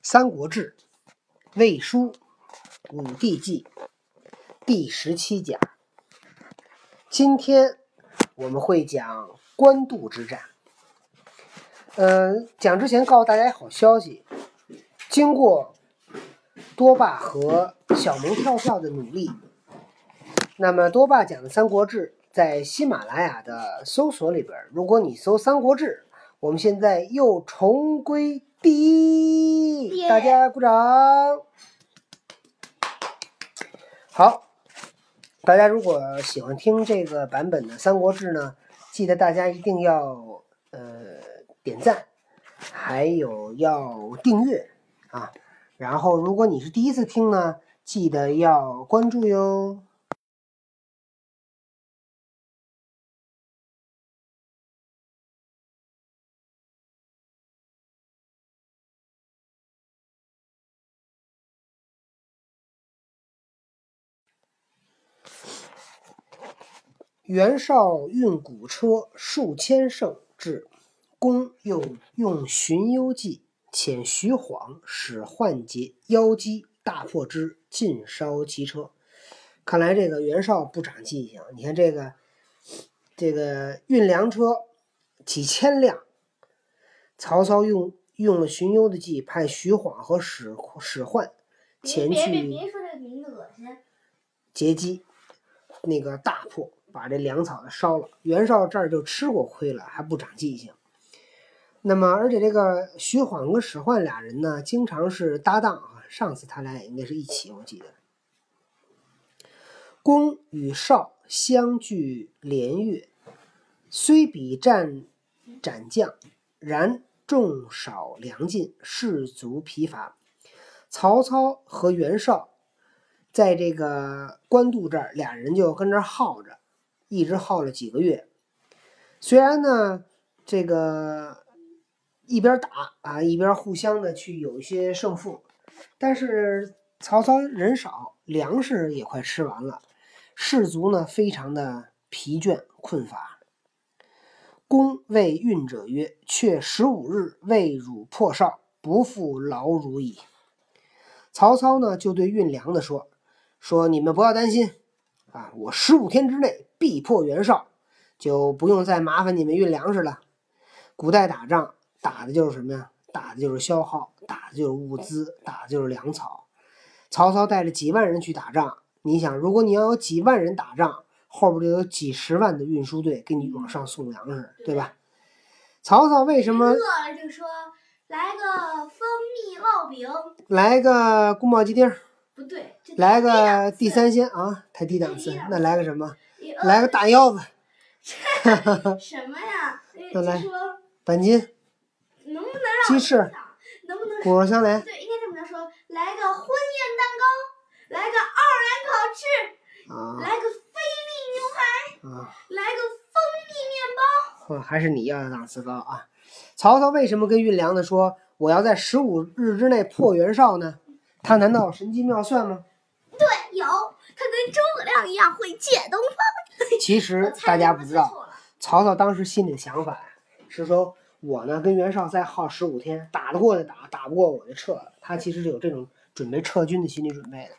三国志·魏书·武帝纪第十七讲。今天我们会讲官渡之战。嗯，讲之前告诉大家一好消息：经过多霸和小萌跳跳的努力，那么多霸讲的《三国志》在喜马拉雅的搜索里边，如果你搜《三国志》，我们现在又重归第一，大家鼓掌。好，大家如果喜欢听这个版本的《三国志》呢，记得大家一定要呃点赞，还有要订阅啊。然后，如果你是第一次听呢，记得要关注哟。袁绍运谷车数千乘至，公又用荀攸计遣徐晃使唤劫妖姬，大破之，尽烧其车。看来这个袁绍不长记性。你看这个，这个运粮车几千辆，曹操用用了荀攸的计，派徐晃和使使唤前去劫机，那个大破。把这粮草的烧了，袁绍这儿就吃过亏了，还不长记性。那么，而且这个徐晃跟史涣俩人呢，经常是搭档啊。上次他俩也应该是一起，我记得。公与绍相距连月，虽比战斩将，然众少粮尽，士卒疲乏。曹操和袁绍在这个官渡这儿，俩人就跟这儿耗着。一直耗了几个月，虽然呢，这个一边打啊，一边互相的去有一些胜负，但是曹操人少，粮食也快吃完了，士卒呢非常的疲倦困乏。公谓运者曰：“却十五日未汝破哨，不负劳汝矣。”曹操呢就对运粮的说：“说你们不要担心。”啊，我十五天之内必破袁绍，就不用再麻烦你们运粮食了。古代打仗打的就是什么呀？打的就是消耗，打的就是物资，打的就是粮草。曹操带着几万人去打仗，你想，如果你要有几万人打仗，后边就有几十万的运输队给你往上送粮食，对吧？曹操为什么？饿了就说来个蜂蜜烙饼，来个宫保鸡丁。不对，来个地三鲜啊，太低档次。那来个什么？来个大腰子。什么呀？那来板筋。能不能让鸡翅？能不能骨肉相连？对，应该这么着说。来个婚宴蛋糕，来个二元烤翅，来个菲力牛排，来个蜂蜜面包。还是你要的档次高啊！曹操为什么跟运粮的说我要在十五日之内破袁绍呢？他难道神机妙算吗？对，有，他跟诸葛亮一样会借东风。其实大家不知道，曹操当时心里的想法是说，我呢跟袁绍再耗十五天，打得过就打，打不过我就撤了。他其实是有这种准备撤军的心理准备的。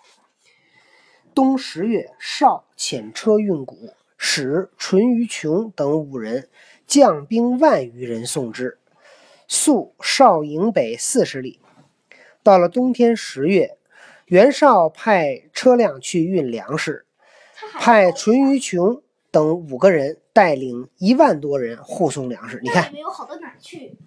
冬十月，绍遣车运谷，使淳于琼等五人，将兵万余人送之，宿绍营北四十里。到了冬天十月，袁绍派车辆去运粮食，派淳于琼等五个人带领一万多人护送粮食。你看，没有好到哪儿去。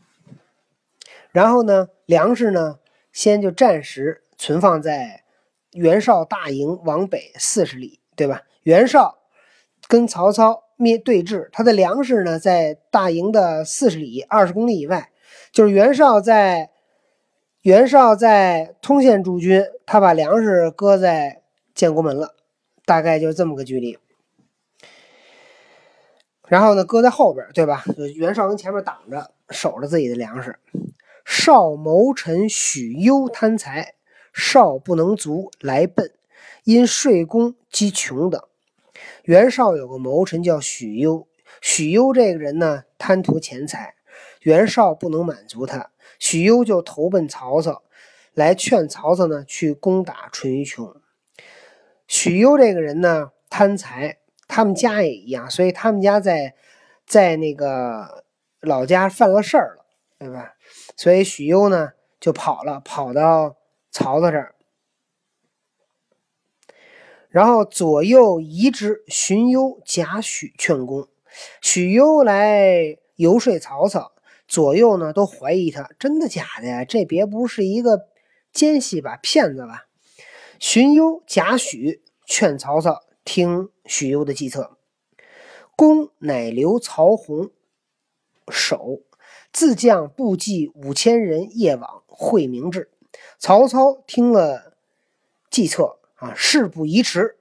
然后呢，粮食呢，先就暂时存放在袁绍大营往北四十里，对吧？袁绍跟曹操面对峙，他的粮食呢，在大营的四十里二十公里以外，就是袁绍在。袁绍在通县驻军，他把粮食搁在建国门了，大概就是这么个距离。然后呢，搁在后边，对吧？袁绍跟前面挡着，守着自己的粮食。绍谋臣许攸贪财，绍不能足，来奔，因税功积穷等。袁绍有个谋臣叫许攸，许攸这个人呢，贪图钱财，袁绍不能满足他。许攸就投奔曹操，来劝曹操呢去攻打淳于琼。许攸这个人呢贪财，他们家也一样，所以他们家在在那个老家犯了事儿了，对吧？所以许攸呢就跑了，跑到曹操这儿。然后左右移之，荀攸、贾诩劝攻。许攸来游说曹操，左右呢都怀疑他真的假的呀？这别不是一个奸细吧？骗子吧？荀攸、贾诩劝曹操听许攸的计策，公乃留曹洪守，自将部骑五千人夜往会明志。曹操听了计策。啊，事不宜迟，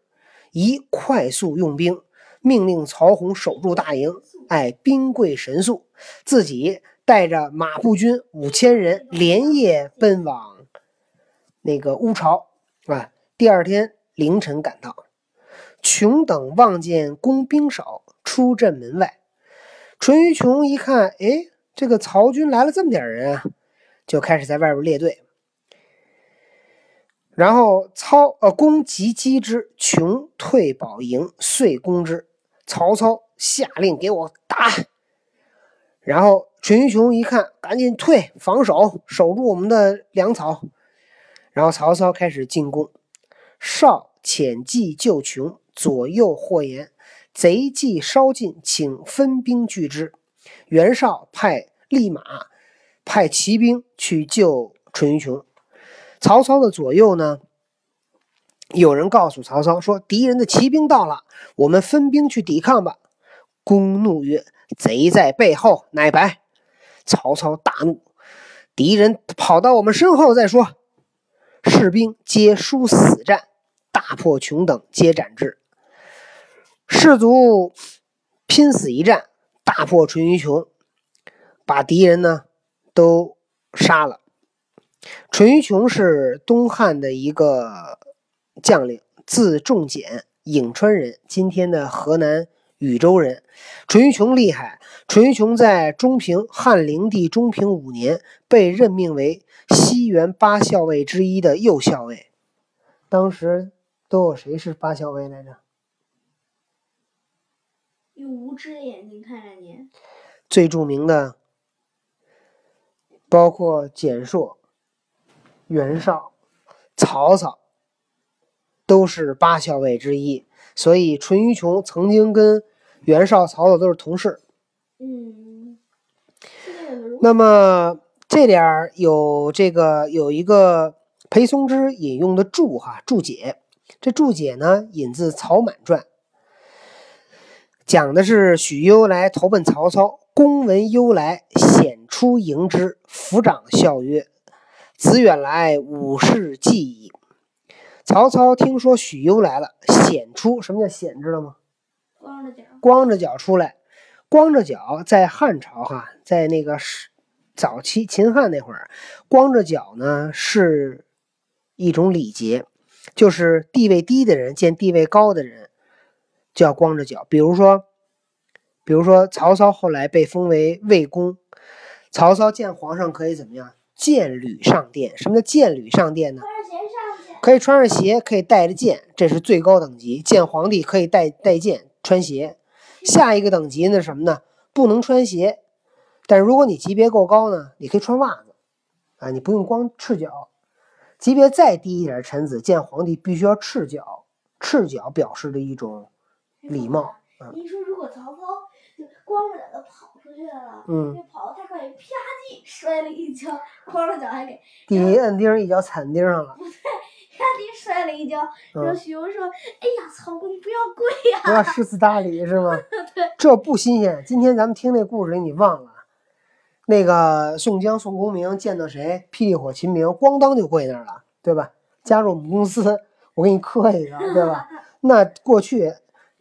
宜快速用兵，命令曹洪守住大营，哎，兵贵神速，自己带着马步军五千人连夜奔往那个乌巢啊。第二天凌晨赶到，琼等望见工兵少，出阵门外。淳于琼一看，哎，这个曹军来了这么点人啊，就开始在外边列队。然后操呃公即击之，穷退保营，遂攻之。曹操下令给我打。然后淳于琼一看，赶紧退，防守，守住我们的粮草。然后曹操开始进攻。少遣计救穷，左右或言贼计稍近，请分兵拒之。袁绍派立马派骑兵去救淳于琼。曹操的左右呢？有人告诉曹操说：“敌人的骑兵到了，我们分兵去抵抗吧。”公怒曰：“贼在背后，乃白。”曹操大怒：“敌人跑到我们身后再说。”士兵皆殊死战，大破穷等，皆斩之。士卒拼死一战，大破淳于琼，把敌人呢都杀了。淳于琼是东汉的一个将领，字仲简，颍川人，今天的河南禹州人。淳于琼厉害，淳于琼在中平汉灵帝中平五年被任命为西园八校尉之一的右校尉。当时都有谁是八校尉来着？用无知的眼睛看着你。最著名的包括蹇硕。袁绍、曹操都是八校尉之一，所以淳于琼曾经跟袁绍、曹操都是同事。嗯。那么这点儿有这个有一个裴松之引用的注哈注解，这注解呢引自《曹满传》，讲的是许攸来投奔曹操，公闻攸来，显出迎之，抚掌笑曰。子远来，吾事计矣。曹操听说许攸来了，显出什么叫显？知道吗？光着脚。光着脚出来，光着脚在汉朝哈，在那个是早期秦汉那会儿，光着脚呢是一种礼节，就是地位低的人见地位高的人就要光着脚。比如说，比如说曹操后来被封为魏公，曹操见皇上可以怎么样？剑履上殿，什么叫剑履上殿呢？可以穿上鞋，可以带着剑，这是最高等级。见皇帝可以带带剑、穿鞋。下一个等级呢？什么呢？不能穿鞋，但是如果你级别够高呢，你可以穿袜子啊，你不用光赤脚。级别再低一点的臣子见皇帝必须要赤脚，赤脚表示的一种礼貌。你说如果曹操就光着脚跑？出去了，嗯，跑得太快，啪叽摔了一跤，光着脚还给底一摁钉一脚踩钉上了，不对，啪叽摔了一跤。然后许攸说：“哎呀，曹公不要跪呀，不要失死大礼是吗？对，这不新鲜。今天咱们听那故事里你忘了，那个宋江宋公明见到谁，霹雳火秦明，咣当就跪那儿了，对吧？加入我们公司，我给你磕一个，对吧？那过去。”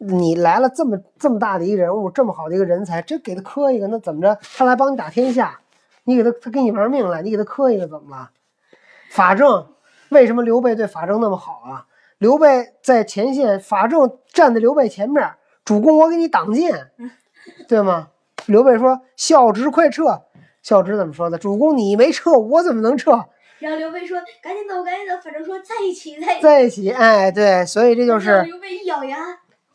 你来了这么这么大的一个人物，这么好的一个人才，这给他磕一个，那怎么着？他来帮你打天下，你给他他给你玩命了，你给他磕一个怎么了？法正为什么刘备对法正那么好啊？刘备在前线，法正站在刘备前面，主公我给你挡箭，对吗？刘备说：“孝直快撤。”孝直怎么说的？主公你没撤，我怎么能撤？然后刘备说：“赶紧走，赶紧走，反正说在一起，在一起。”在一起，哎，对，所以这就是刘备一咬牙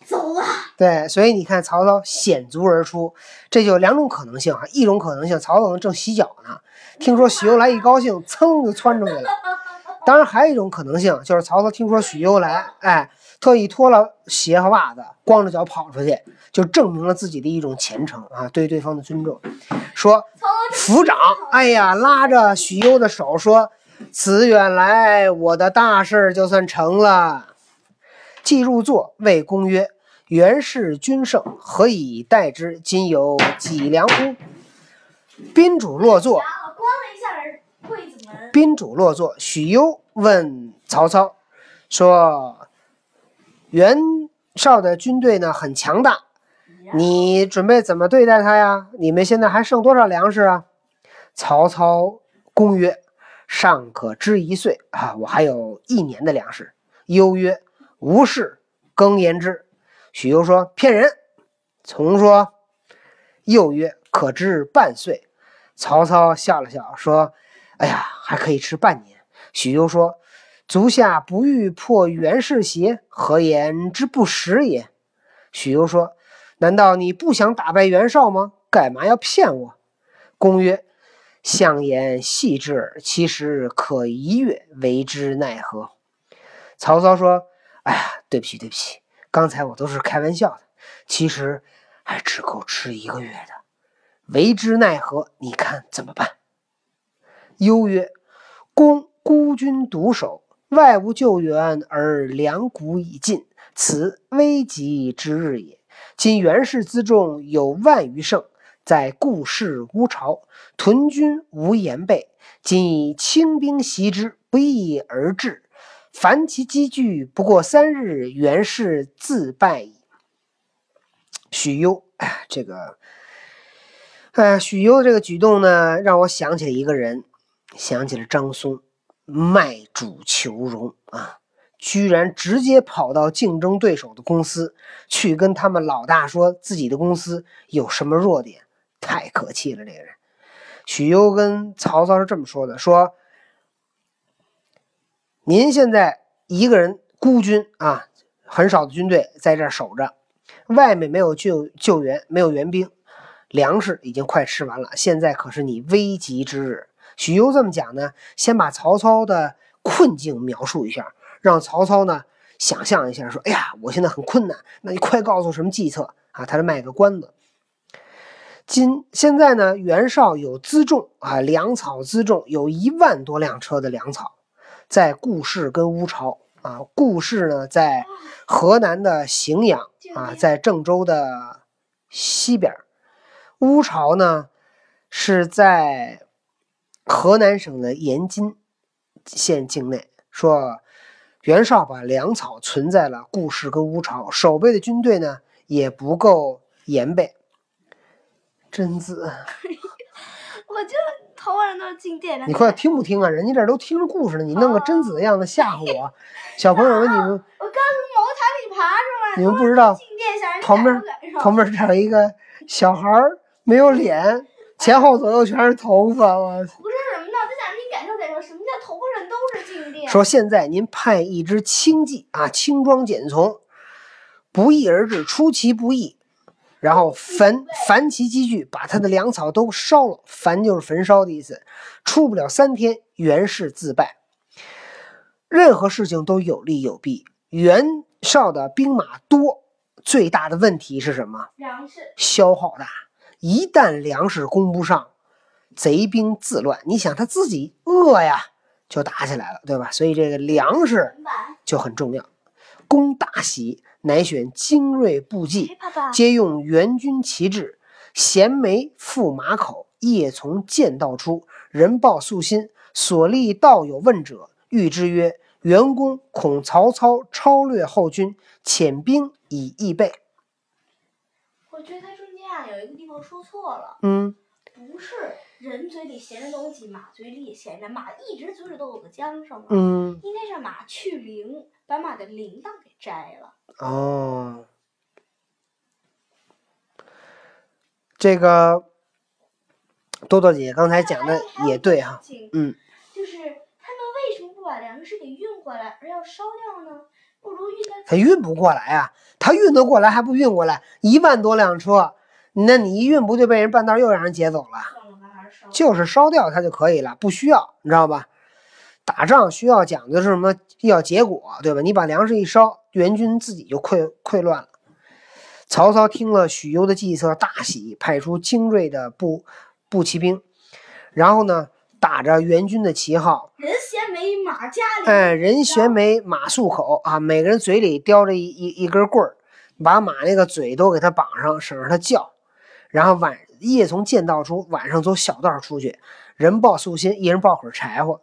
走了。对，所以你看曹操险足而出，这就两种可能性啊。一种可能性，曹操正洗脚呢，听说许攸来一高兴，噌就窜出去了。当然，还有一种可能性，就是曹操听说许攸来，哎，特意脱了鞋和袜子，光着脚跑出去，就证明了自己的一种虔诚啊，对对方的尊重。说府长，哎呀，拉着许攸的手说：“此远来，我的大事就算成了。”既入座，谓公曰：“袁氏君盛，何以待之？今有几粮乎？”宾主落座。宾主落座，许攸问曹操说：“袁绍的军队呢很强大，你准备怎么对待他呀？你们现在还剩多少粮食啊？”曹操公曰：“尚可支一岁啊，我还有一年的粮食。”攸曰：“无事，更言之。”许攸说：“骗人。”从说。又曰：“可知半岁。”曹操笑了笑说。哎呀，还可以吃半年。许攸说：“足下不欲破袁氏邪？何言之不实也？”许攸说：“难道你不想打败袁绍吗？干嘛要骗我？”公曰：“相言细致，其实可一月，为之奈何？”曹操说：“哎呀，对不起，对不起，刚才我都是开玩笑的，其实还只够吃一个月的，为之奈何？你看怎么办？”忧曰：“公孤军独守，外无救援，而粮谷已尽，此危急之日也。今袁氏辎重有万余乘，在故市乌巢，屯军无言备。今以轻兵袭之，不翼而至。凡其积聚，不过三日，袁氏自败矣。”许攸，哎，这个，哎，许攸这个举动呢，让我想起了一个人。想起了张松，卖主求荣啊，居然直接跑到竞争对手的公司去跟他们老大说自己的公司有什么弱点，太可气了！这个人，许攸跟曹操是这么说的：说您现在一个人孤军啊，很少的军队在这守着，外面没有救救援，没有援兵，粮食已经快吃完了，现在可是你危急之日。许攸这么讲呢，先把曹操的困境描述一下，让曹操呢想象一下，说：“哎呀，我现在很困难，那你快告诉我什么计策啊？”他是卖个关子。今现在呢，袁绍有辎重啊，粮草辎重有一万多辆车的粮草，在固氏跟乌巢啊。固氏呢在河南的荥阳啊，在郑州的西边。乌巢呢是在。河南省的延津县境内，说袁绍把粮草存在了固市跟乌巢，守备的军队呢也不够严备。贞子，我就头发上都是静电。你快听不听啊？人家这都听着故事呢，你弄个贞子的样子吓唬我。小朋友们，你们 我刚从茅台里爬出来，你们不知道旁边旁边这有一个小孩没有脸，前后左右全是头发，我。说现在您派一支轻骑啊，轻装简从，不翼而至，出其不意，然后焚焚其积聚，把他的粮草都烧了。焚就是焚烧的意思。出不了三天，袁氏自败。任何事情都有利有弊。袁绍的兵马多，最大的问题是什么？粮食消耗大。一旦粮食供不上，贼兵自乱。你想他自己饿呀？就打起来了，对吧？所以这个粮食就很重要。公大喜，乃选精锐部骑，皆用援军旗帜。衔枚赴马口，夜从剑道出。人报素心，所立道有问者，谕之曰：“袁公恐曹操超略后军，遣兵以易备。”我觉得他中间啊有一个地方说错了。嗯，不是。人嘴里衔着东西，马嘴里也衔着。马一直嘴里都有个缰绳嘛。嗯。应该是马去铃，把马的铃铛给摘了。哦。这个多多姐姐刚才讲的也对哈。嗯。就是他们为什么不把粮食给运过来，而要烧掉呢？不如运在他运不过来啊，他运得过来还不运过来？一万多辆车，那你一运不就被人半道又让人劫走了？就是烧掉它就可以了，不需要，你知道吧？打仗需要讲的是什么？要结果，对吧？你把粮食一烧，援军自己就溃溃乱了。曹操听了许攸的计策，大喜，派出精锐的步步骑兵，然后呢，打着援军的旗号，人马。哎，人衔枚，马束口啊，每个人嘴里叼着一一一根棍儿，把马那个嘴都给他绑上，省着他叫。然后晚夜从剑道出，晚上走小道出去，人抱素心，一人抱会柴火。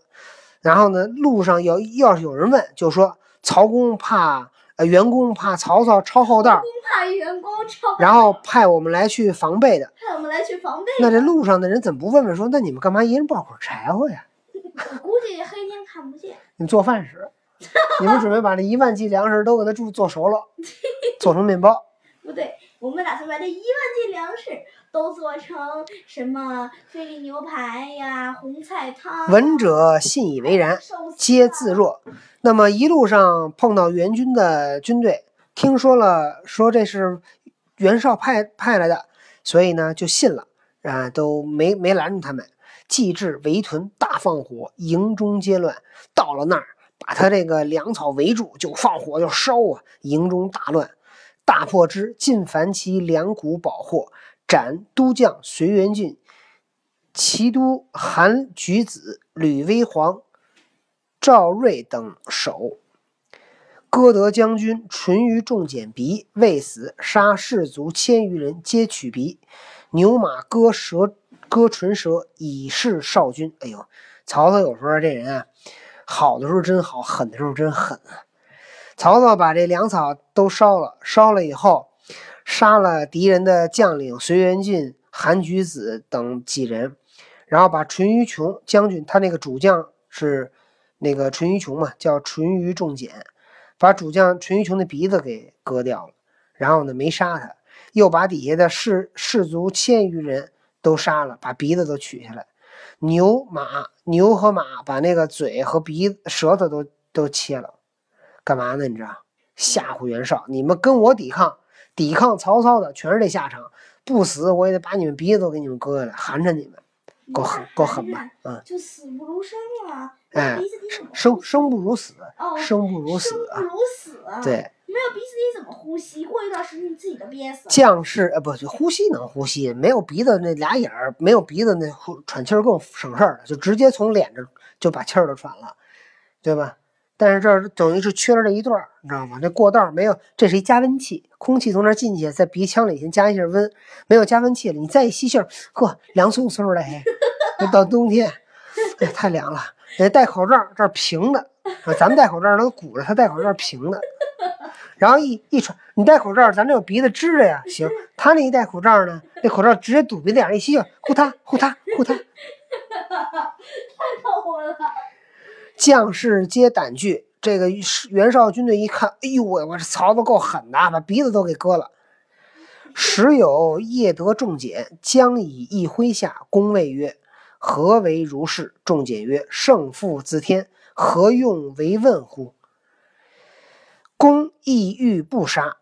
然后呢，路上要要是有人问，就说曹公怕呃员工怕曹操抄后道，怕员工抄。然后派我们来去防备的。派我们来去防备。那这路上的人怎么不问问说，那你们干嘛一人抱会柴火呀？我估计黑天看不见。你做饭时，你们准备把这一万斤粮食都给他煮做熟了，做成面包。不对，我们打算把这一万斤粮食都做成什么菲力牛排呀、红菜汤。闻者信以为然，皆自若。那么一路上碰到援军的军队，听说了说这是袁绍派派来的，所以呢就信了啊，都没没拦住他们。既至围屯，大放火，营中皆乱。到了那儿，把他这个粮草围住，就放火就烧啊，营中大乱。大破之，尽凡其粮谷宝货，斩都将随元俊、齐都韩举子、吕威煌、赵睿等首。歌德将军淳于仲简鼻未死，杀士卒千余人，皆取鼻。牛马割舌，割唇舌，以示少君。哎呦，曹操有时候这人啊，好的时候真好，狠的时候真狠啊。曹操把这粮草都烧了，烧了以后，杀了敌人的将领随元进、韩举子等几人，然后把淳于琼将军，他那个主将是那个淳于琼嘛，叫淳于仲简，把主将淳于琼的鼻子给割掉了，然后呢没杀他，又把底下的士士卒千余人都杀了，把鼻子都取下来，牛马牛和马把那个嘴和鼻舌头都都切了。干嘛呢？你知道，吓唬袁绍，你们跟我抵抗，抵抗曹操的全是这下场，不死我也得把你们鼻子都给你们割下来，含着你们，够狠够狠吧？嗯，就死不如生啊！哎，生生不如死，生不如死啊！生不如死，对，没有鼻子你怎么呼吸？过一段时间你自己都憋死了。将士呃，不，就呼吸能呼吸，没有鼻子那俩眼儿，没有鼻子那呼喘气儿更省事儿了，就直接从脸这就把气儿都喘了，对吧？但是这儿等于是缺了这一段，你知道吗？这过道没有，这是一加温器，空气从那儿进去，在鼻腔里先加一下温。没有加温器了，你再一吸气儿，呵，凉飕飕的。嘿，到冬天，哎，太凉了。得戴口罩，这儿平的，啊咱们戴口罩都鼓着，他戴口罩平的。然后一一喘，你戴口罩，咱这有鼻子支着呀，行。他那一戴口罩呢，那口罩直接堵鼻子眼，一吸气，呼嗒呼嗒呼嗒。太逗了。将士皆胆惧。这个袁绍军队一看，哎呦喂，我这曹操够狠的，把鼻子都给割了。时有夜得仲简，将以一麾下，公谓曰：“何为如是？”仲简曰：“胜负自天，何用为问乎？”公意欲不杀。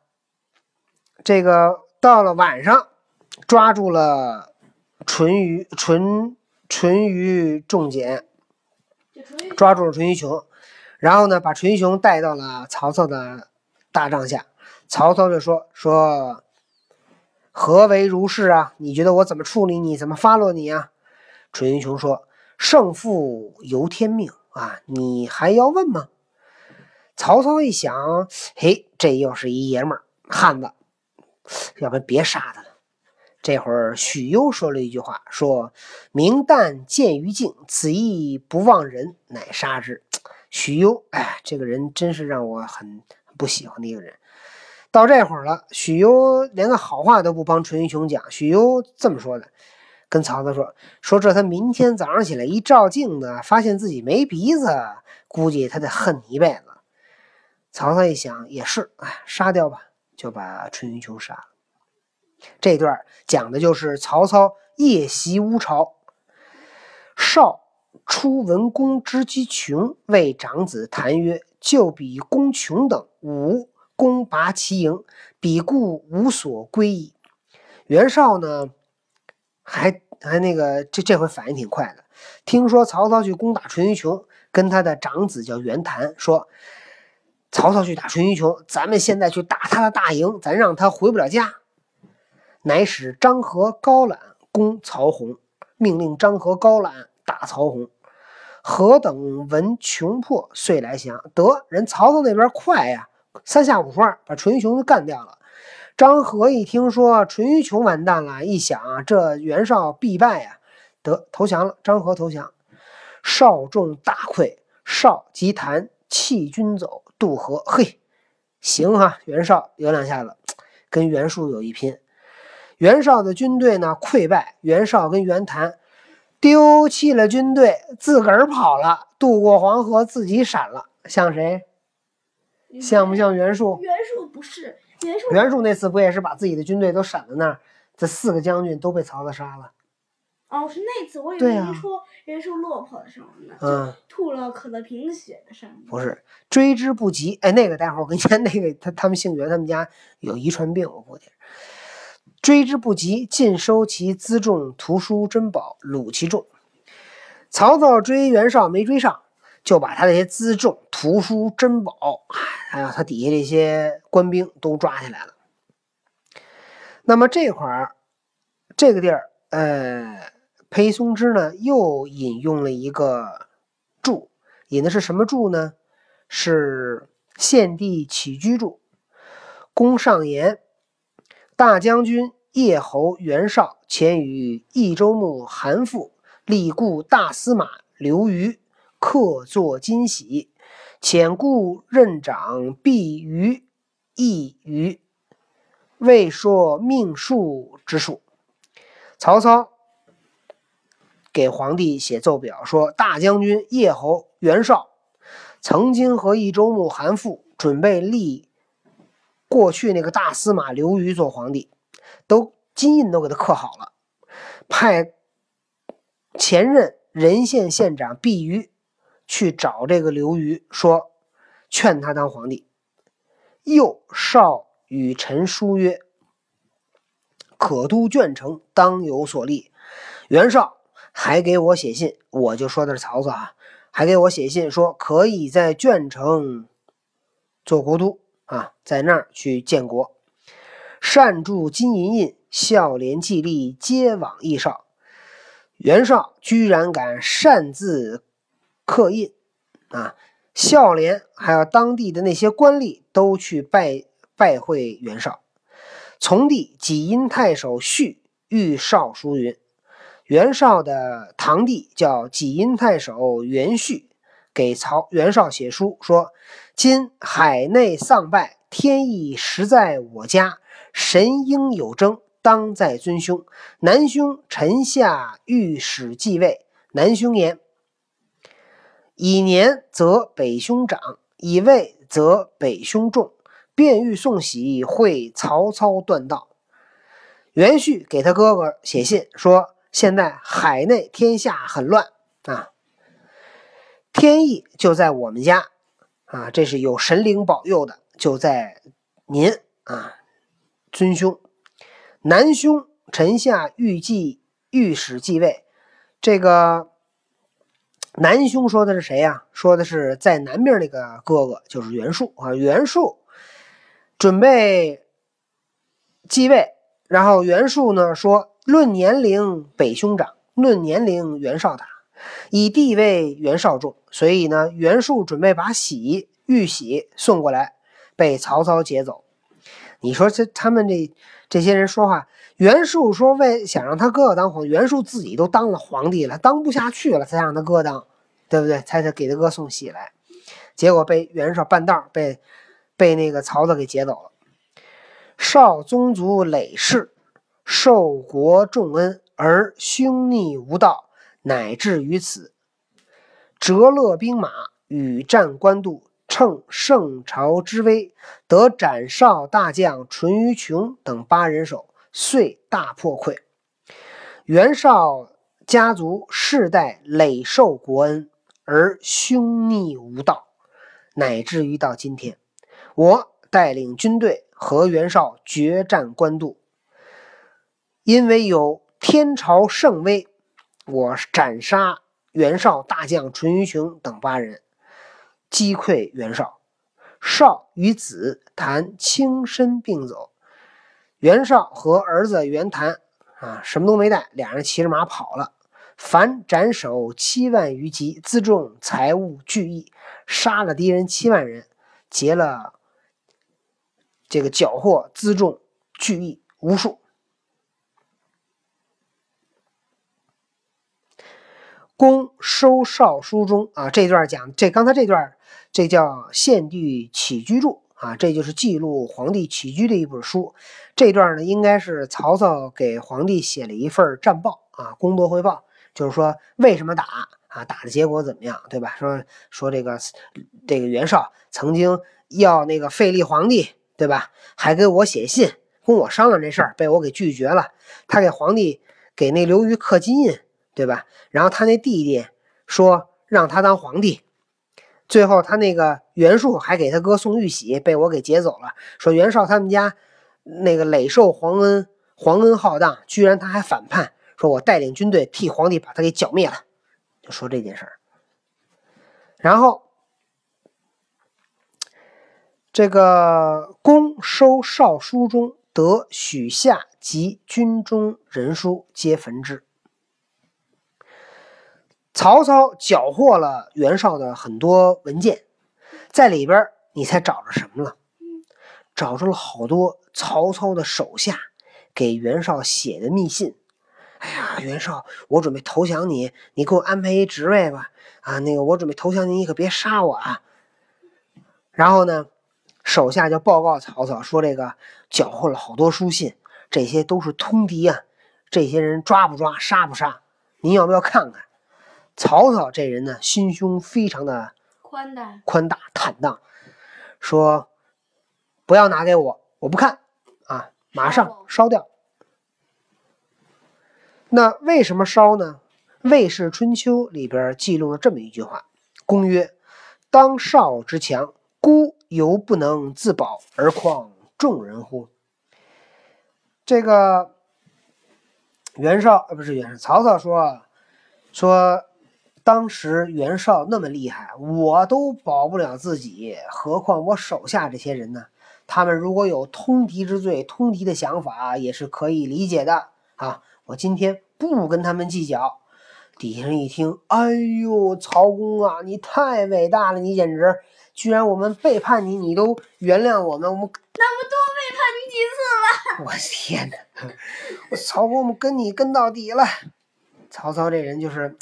这个到了晚上，抓住了淳于淳淳于仲简。抓住了淳于琼，然后呢，把淳于琼带到了曹操的大帐下。曹操就说：“说何为如是啊？你觉得我怎么处理你？怎么发落你啊？”淳于琼说：“胜负由天命啊，你还要问吗？”曹操一想，嘿，这又是一爷们儿汉子，要不然别杀他了。这会儿，许攸说了一句话：“说明旦见于镜，此意不忘人，乃杀之。”许攸，哎，这个人真是让我很不喜欢的一个人。到这会儿了，许攸连个好话都不帮淳于琼讲。许攸这么说的，跟曹操说：“说这他明天早上起来一照镜子，发现自己没鼻子，估计他得恨你一辈子。”曹操一想，也是，哎，杀掉吧，就把淳于琼杀了。这段讲的就是曹操夜袭乌巢，绍初闻公之极穷，谓长子谈曰：“就比公穷等，吾公拔其营，彼故无所归矣。”袁绍呢，还还那个这这回反应挺快的。听说曹操去攻打淳于琼，跟他的长子叫袁谭说：“曹操去打淳于琼，咱们现在去打他的大营，咱让他回不了家。”乃使张合、高览攻曹洪，命令张合、高览打曹洪。何等闻穷迫，遂来降。得人曹操那边快呀，三下五除二把淳于琼干掉了。张合一听说淳于琼完蛋了，一想啊，这袁绍必败呀，得投降了。张合投降，绍众大溃，绍即谈弃军走渡河。嘿，行哈，袁绍有两下子，跟袁术有一拼。袁绍的军队呢溃败，袁绍跟袁谭丢弃了军队，自个儿跑了，渡过黄河，自己闪了，像谁？像不像袁术？袁术不是。袁术那次不也是把自己的军队都闪在那儿？这四个将军都被曹操杀了。哦，是那次，我以为你说袁术落魄的时候呢，嗯，吐了可乐瓶血的事儿不是追之不及，哎，那个待会儿我跟你讲，那个他他们姓袁，他们家有遗传病，我估计。追之不及，尽收其辎重、图书珍宝，掳其众。曹操追袁绍没追上。就把他那些辎重、图书、珍宝，还有他底下这些官兵都抓起来了。那么这块儿，这个地儿，呃，裴松之呢又引用了一个注，引的是什么注呢？是献帝起居注。公上言：大将军叶侯袁绍前与益州牧韩馥立故大司马刘虞。客作金玺，遣故任长必于益于，未说命数之数。曹操给皇帝写奏表说，大将军叶侯袁绍曾经和益州牧韩馥准备立过去那个大司马刘虞做皇帝，都金印都给他刻好了，派前任任县县长毕瑜。去找这个刘虞说，劝他当皇帝。又少与陈书曰：“可都鄄城，当有所立。”袁绍还给我写信，我就说的是曹操啊，还给我写信说可以在鄄城做国都啊，在那儿去建国。善铸金银印，孝廉季历皆往义少。袁绍居然敢擅自。刻印啊，孝廉还有当地的那些官吏都去拜拜会袁绍。从弟济阴太守绪遇少书云：袁绍的堂弟叫济阴太守袁旭，给曹袁绍写书说：今海内丧败，天意实在我家，神应有征，当在尊兄。南兄臣下御史继位。南兄言。以年则北兄长，以位则北兄重。便欲送喜，会曹操断道。袁旭给他哥哥写信说：“现在海内天下很乱啊，天意就在我们家啊，这是有神灵保佑的，就在您啊，尊兄。南兄臣下欲继御史继位，这个。”南兄说的是谁呀？说的是在南边那个哥哥，就是袁术啊。袁术准备继位，然后袁术呢说：“论年龄，北兄长；论年龄，袁绍大；以地位，袁绍重。”所以呢，袁术准备把喜玉玺送过来，被曹操劫走。你说这他们这这些人说话？袁术说为想让他哥哥当皇，袁术自己都当了皇帝了，当不下去了，才让他哥当，对不对？才才给他哥送喜来，结果被袁绍半道被被那个曹操给劫走了。少宗族累世，受国重恩，而凶逆无道，乃至于此。折勒兵马，与战官渡。乘圣朝之威，得斩少大将淳于琼等八人首，遂大破溃。袁绍家族世代累受国恩，而凶逆无道，乃至于到今天，我带领军队和袁绍决战官渡，因为有天朝圣威，我斩杀袁绍大将淳于琼等八人，击溃袁绍。绍与子谈轻身并走，袁绍和儿子袁谭啊，什么都没带，俩人骑着马跑了。凡斩首七万余级，辎重财物巨役，杀了敌人七万人，劫了这个缴获辎重巨役无数。公收少书中啊，这段讲这刚才这段。这叫《献帝起居注》啊，这就是记录皇帝起居的一本书。这段呢，应该是曹操给皇帝写了一份战报啊，工作汇报，就是说为什么打啊，打的结果怎么样，对吧？说说这个这个袁绍曾经要那个废立皇帝，对吧？还给我写信跟我商量这事儿，被我给拒绝了。他给皇帝给那刘虞刻金印，对吧？然后他那弟弟说让他当皇帝。最后，他那个袁术还给他哥送玉玺，被我给劫走了。说袁绍他们家那个累受皇恩，皇恩浩荡，居然他还反叛，说我带领军队替皇帝把他给剿灭了，就说这件事儿。然后，这个公收少书中得许下及军中人书皆焚之。曹操缴获了袁绍的很多文件，在里边你猜找着什么了？找着了好多曹操的手下给袁绍写的密信。哎呀，袁绍，我准备投降你，你给我安排一职位吧。啊，那个我准备投降你，你可别杀我啊。然后呢，手下就报告曹操说，这个缴获了好多书信，这些都是通敌啊。这些人抓不抓，杀不杀？您要不要看看？曹操这人呢，心胸非常的宽大、宽大坦荡，说不要拿给我，我不看啊，马上烧掉。那为什么烧呢？《魏氏春秋》里边记录了这么一句话：“公曰，当少之强，孤犹不能自保，而况众人乎？”这个袁绍啊，不是袁绍，曹操说说。当时袁绍那么厉害，我都保不了自己，何况我手下这些人呢？他们如果有通敌之罪、通敌的想法，也是可以理解的啊！我今天不跟他们计较。底下人一听，哎呦，曹公啊，你太伟大了！你简直，居然我们背叛你，你都原谅我们，我们那不多背叛你几次了？我天哪！我曹公，我们跟你跟到底了。曹操这人就是。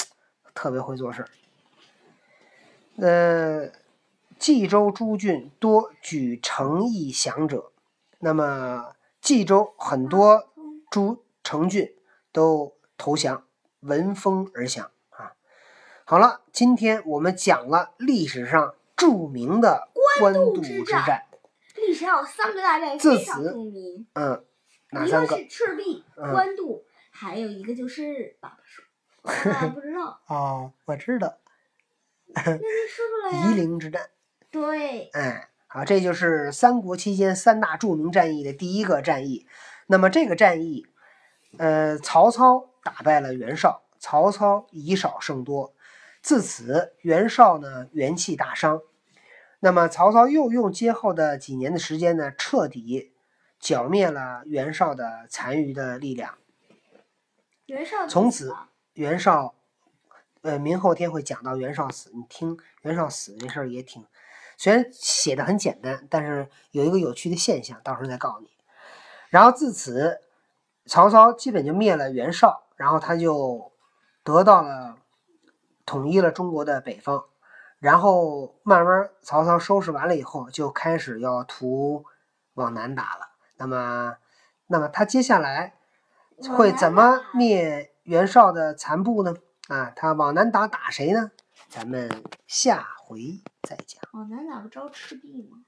特别会做事儿。呃，冀州诸郡多举城邑降者，那么冀州很多诸城郡都投降，闻风而降啊。好了，今天我们讲了历史上著名的官渡之战。历史上有三个大战非常著名，嗯，哪三个？一个是赤壁、官渡，还有一个就是爸爸说。不知道哦，我知道。那你说出来夷陵之战。对。哎，好，这就是三国期间三大著名战役的第一个战役。那么这个战役，呃，曹操打败了袁绍，曹操以少胜多，自此袁绍呢元气大伤。那么曹操又用今后的几年的时间呢，彻底剿灭了袁绍的残余的力量。袁绍从此。袁绍，呃，明后天会讲到袁绍死。你听袁绍死这事儿也挺，虽然写的很简单，但是有一个有趣的现象，到时候再告诉你。然后自此，曹操基本就灭了袁绍，然后他就得到了统一了中国的北方。然后慢慢曹操收拾完了以后，就开始要图往南打了。那么，那么他接下来会怎么灭？袁绍的残部呢？啊，他往南打打谁呢？咱们下回再讲。往南打不招赤壁吗？